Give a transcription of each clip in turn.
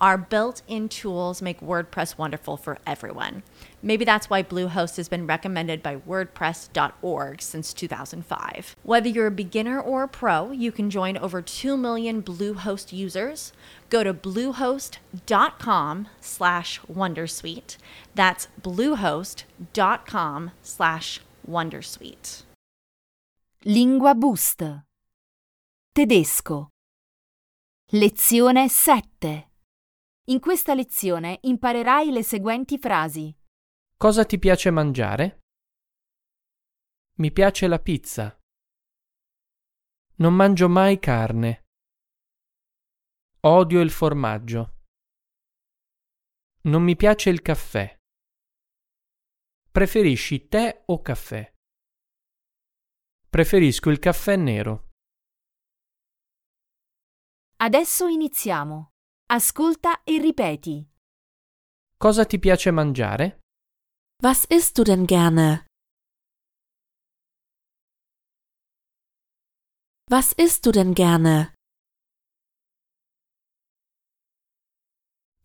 Our built in tools make WordPress wonderful for everyone. Maybe that's why Bluehost has been recommended by WordPress.org since 2005. Whether you're a beginner or a pro, you can join over 2 million Bluehost users. Go to bluehost.com slash Wondersuite. That's bluehost.com slash Wondersuite. Lingua Boost. Tedesco. Lezione 7. In questa lezione imparerai le seguenti frasi. Cosa ti piace mangiare? Mi piace la pizza. Non mangio mai carne. Odio il formaggio. Non mi piace il caffè. Preferisci tè o caffè? Preferisco il caffè nero. Adesso iniziamo. Ascolta e ripeti. Cosa ti piace mangiare? Was isst du denn gerne? Was isst du denn gerne?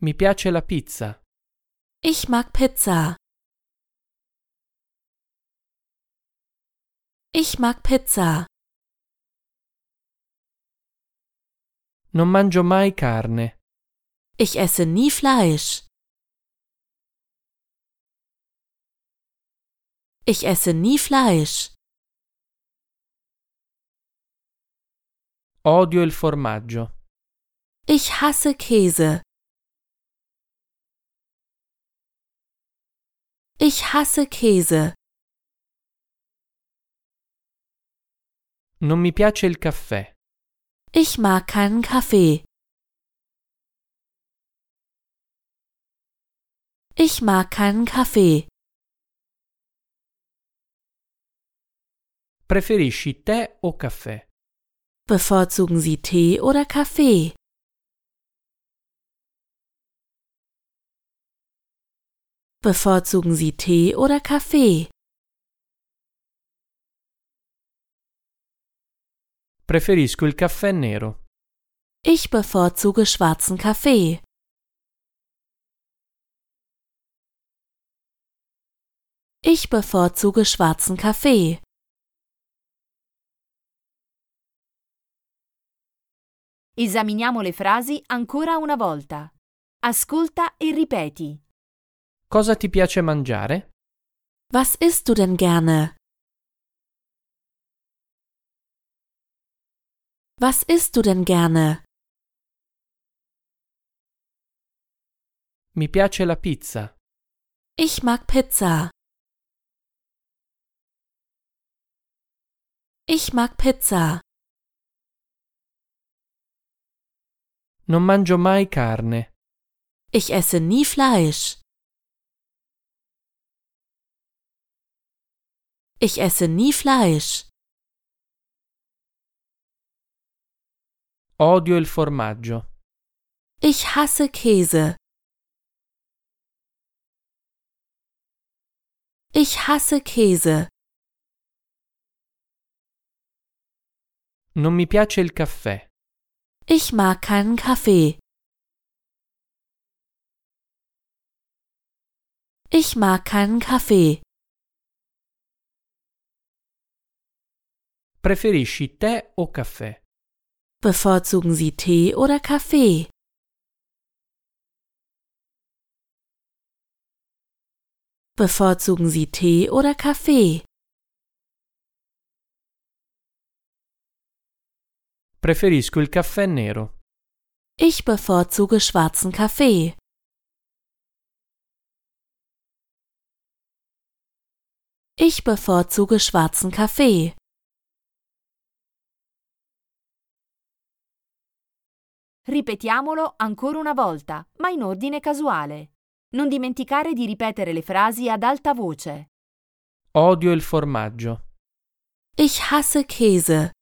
Mi piace la pizza. Ich mag Pizza. Ich mag Pizza. Non mangio mai carne. Ich esse nie Fleisch. Ich esse nie Fleisch. Odio il formaggio. Ich hasse Käse. Ich hasse Käse. Non mi piace il caffè. Ich mag keinen Kaffee. Ich mag keinen Kaffee. Preferisci tè o caffè? Bevorzugen Sie Tee oder Kaffee? Bevorzugen Sie Tee oder Kaffee? Preferisco il caffè nero. Ich bevorzuge schwarzen Kaffee. Ich bevorzuge schwarzen Kaffee. Esaminiamo le frasi ancora una volta. Ascolta e ripeti. Cosa ti piace mangiare? Was isst du denn gerne? Was isst du denn gerne? Mi piace la pizza. Ich mag Pizza. Ich mag Pizza. Non mangio mai carne. Ich esse nie Fleisch. Ich esse nie Fleisch. Odio il formaggio. Ich hasse Käse. Ich hasse Käse. Non mi piace il caffè. Ich mag keinen Kaffee. Ich mag keinen Kaffee. Preferisci tè o caffè? Bevorzugen Sie Tee oder Kaffee? Bevorzugen Sie Tee oder Kaffee? Preferisco il caffè nero. Ich bevorzuge schwarzen Kaffee. Ich bevorzuge schwarzen Kaffee. Ripetiamolo ancora una volta, ma in ordine casuale. Non dimenticare di ripetere le frasi ad alta voce. Odio il formaggio. Ich hasse Käse.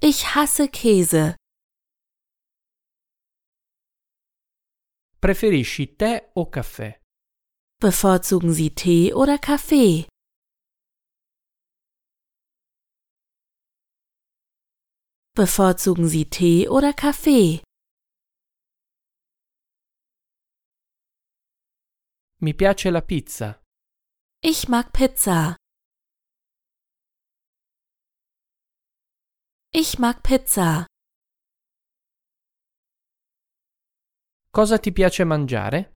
Ich hasse Käse. Preferisci tè o caffè? Bevorzugen Sie Tee oder Kaffee? Bevorzugen Sie Tee oder Kaffee? Mi piace la pizza. Ich mag Pizza. Ich mag Pizza. Cosa ti piace mangiare?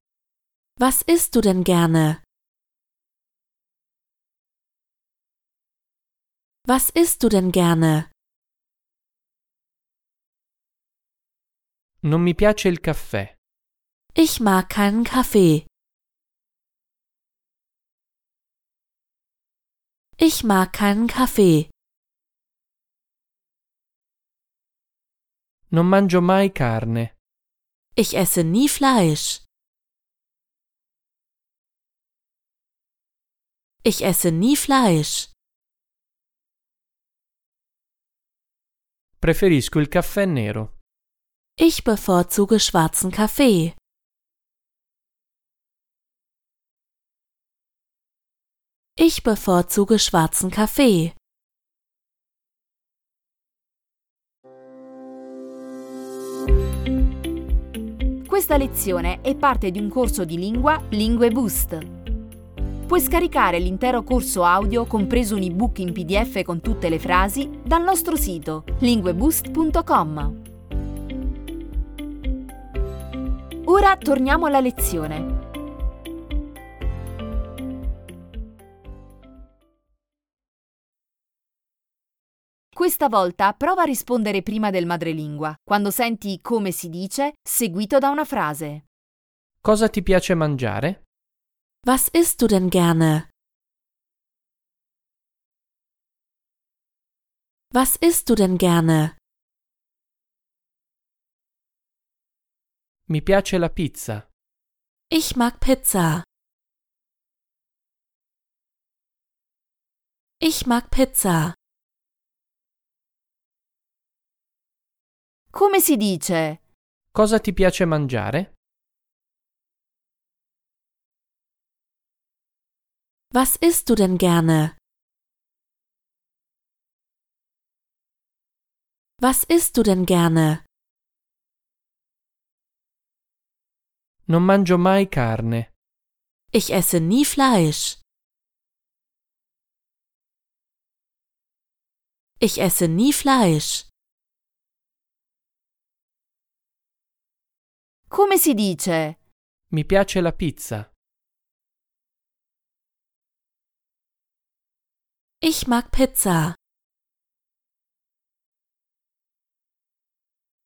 Was isst du denn gerne? Was isst du denn gerne? Non mi piace il caffè. Ich mag keinen Kaffee. Ich mag keinen Kaffee. Non mangio mai carne. Ich esse nie Fleisch. Ich esse nie Fleisch. Preferisco il caffè nero. Ich bevorzuge schwarzen Kaffee. Ich bevorzuge schwarzen Kaffee. Questa lezione è parte di un corso di lingua Lingue Boost. Puoi scaricare l'intero corso audio, compreso un ebook in PDF con tutte le frasi, dal nostro sito lingueboost.com. Ora torniamo alla lezione. Questa volta prova a rispondere prima del madrelingua, quando senti come si dice, seguito da una frase. Cosa ti piace mangiare? Was isst du denn gerne? Was isst du denn gerne? Mi piace la pizza. Ich mag Pizza. Ich mag Pizza. Come si dice? Cosa ti piace mangiare? Was isst du denn gerne? Was isst du denn gerne? Non mangio mai carne. Ich esse nie Fleisch. Ich esse nie Fleisch. Come si dice? Mi piace la pizza. Ich mag Pizza.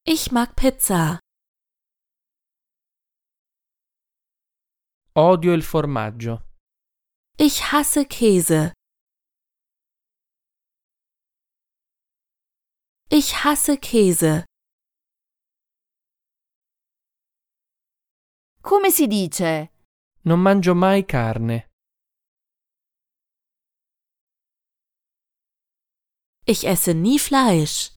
Ich mag Pizza. Odio il formaggio. Ich hasse Käse. Ich hasse Käse. Come si dice? Non mangio mai carne. Ich esse nie Fleisch.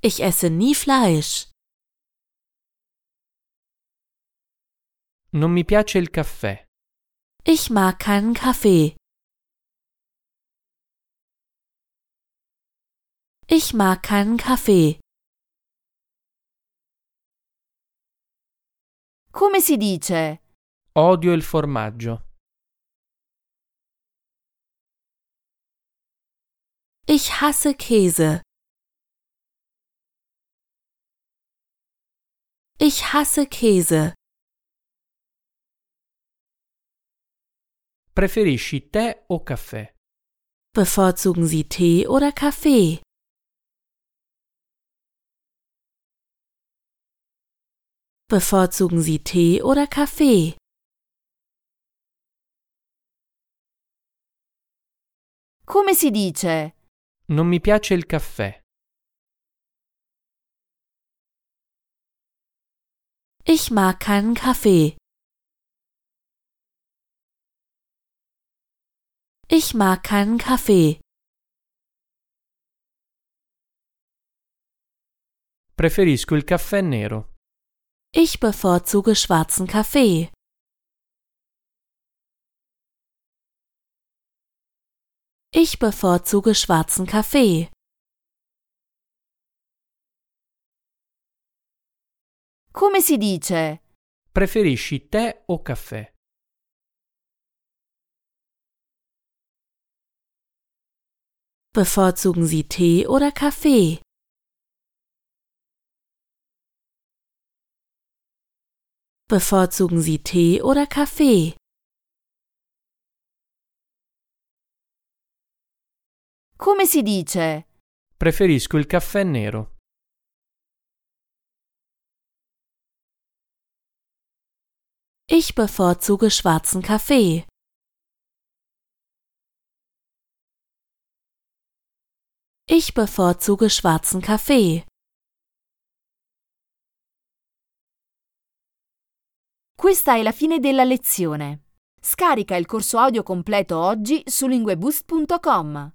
Ich esse nie Fleisch. Non mi piace il caffè. Ich mag keinen Kaffee. Ich mag keinen Kaffee. Come si dice? Odio il formaggio. Ich hasse Käse. Ich hasse Käse. Preferisci tè o caffè? Bevorzugen Sie Tee oder Kaffee? Bevorzugen Sie Tee oder Kaffee? Come si dice? Non mi piace il caffè. Ich mag keinen Kaffee. Ich mag keinen Kaffee. Preferisco il caffè nero. Ich bevorzuge schwarzen Kaffee. Ich bevorzuge schwarzen Kaffee. Come si dice? Preferisci tè o caffè? Bevorzugen Sie Tee oder Kaffee? Bevorzugen Sie Tee oder Kaffee? Come si dice? Preferisco il caffè nero. Ich bevorzuge schwarzen Kaffee. Ich bevorzuge schwarzen Kaffee. Questa è la fine della lezione. Scarica il corso audio completo oggi su lingueboost.com.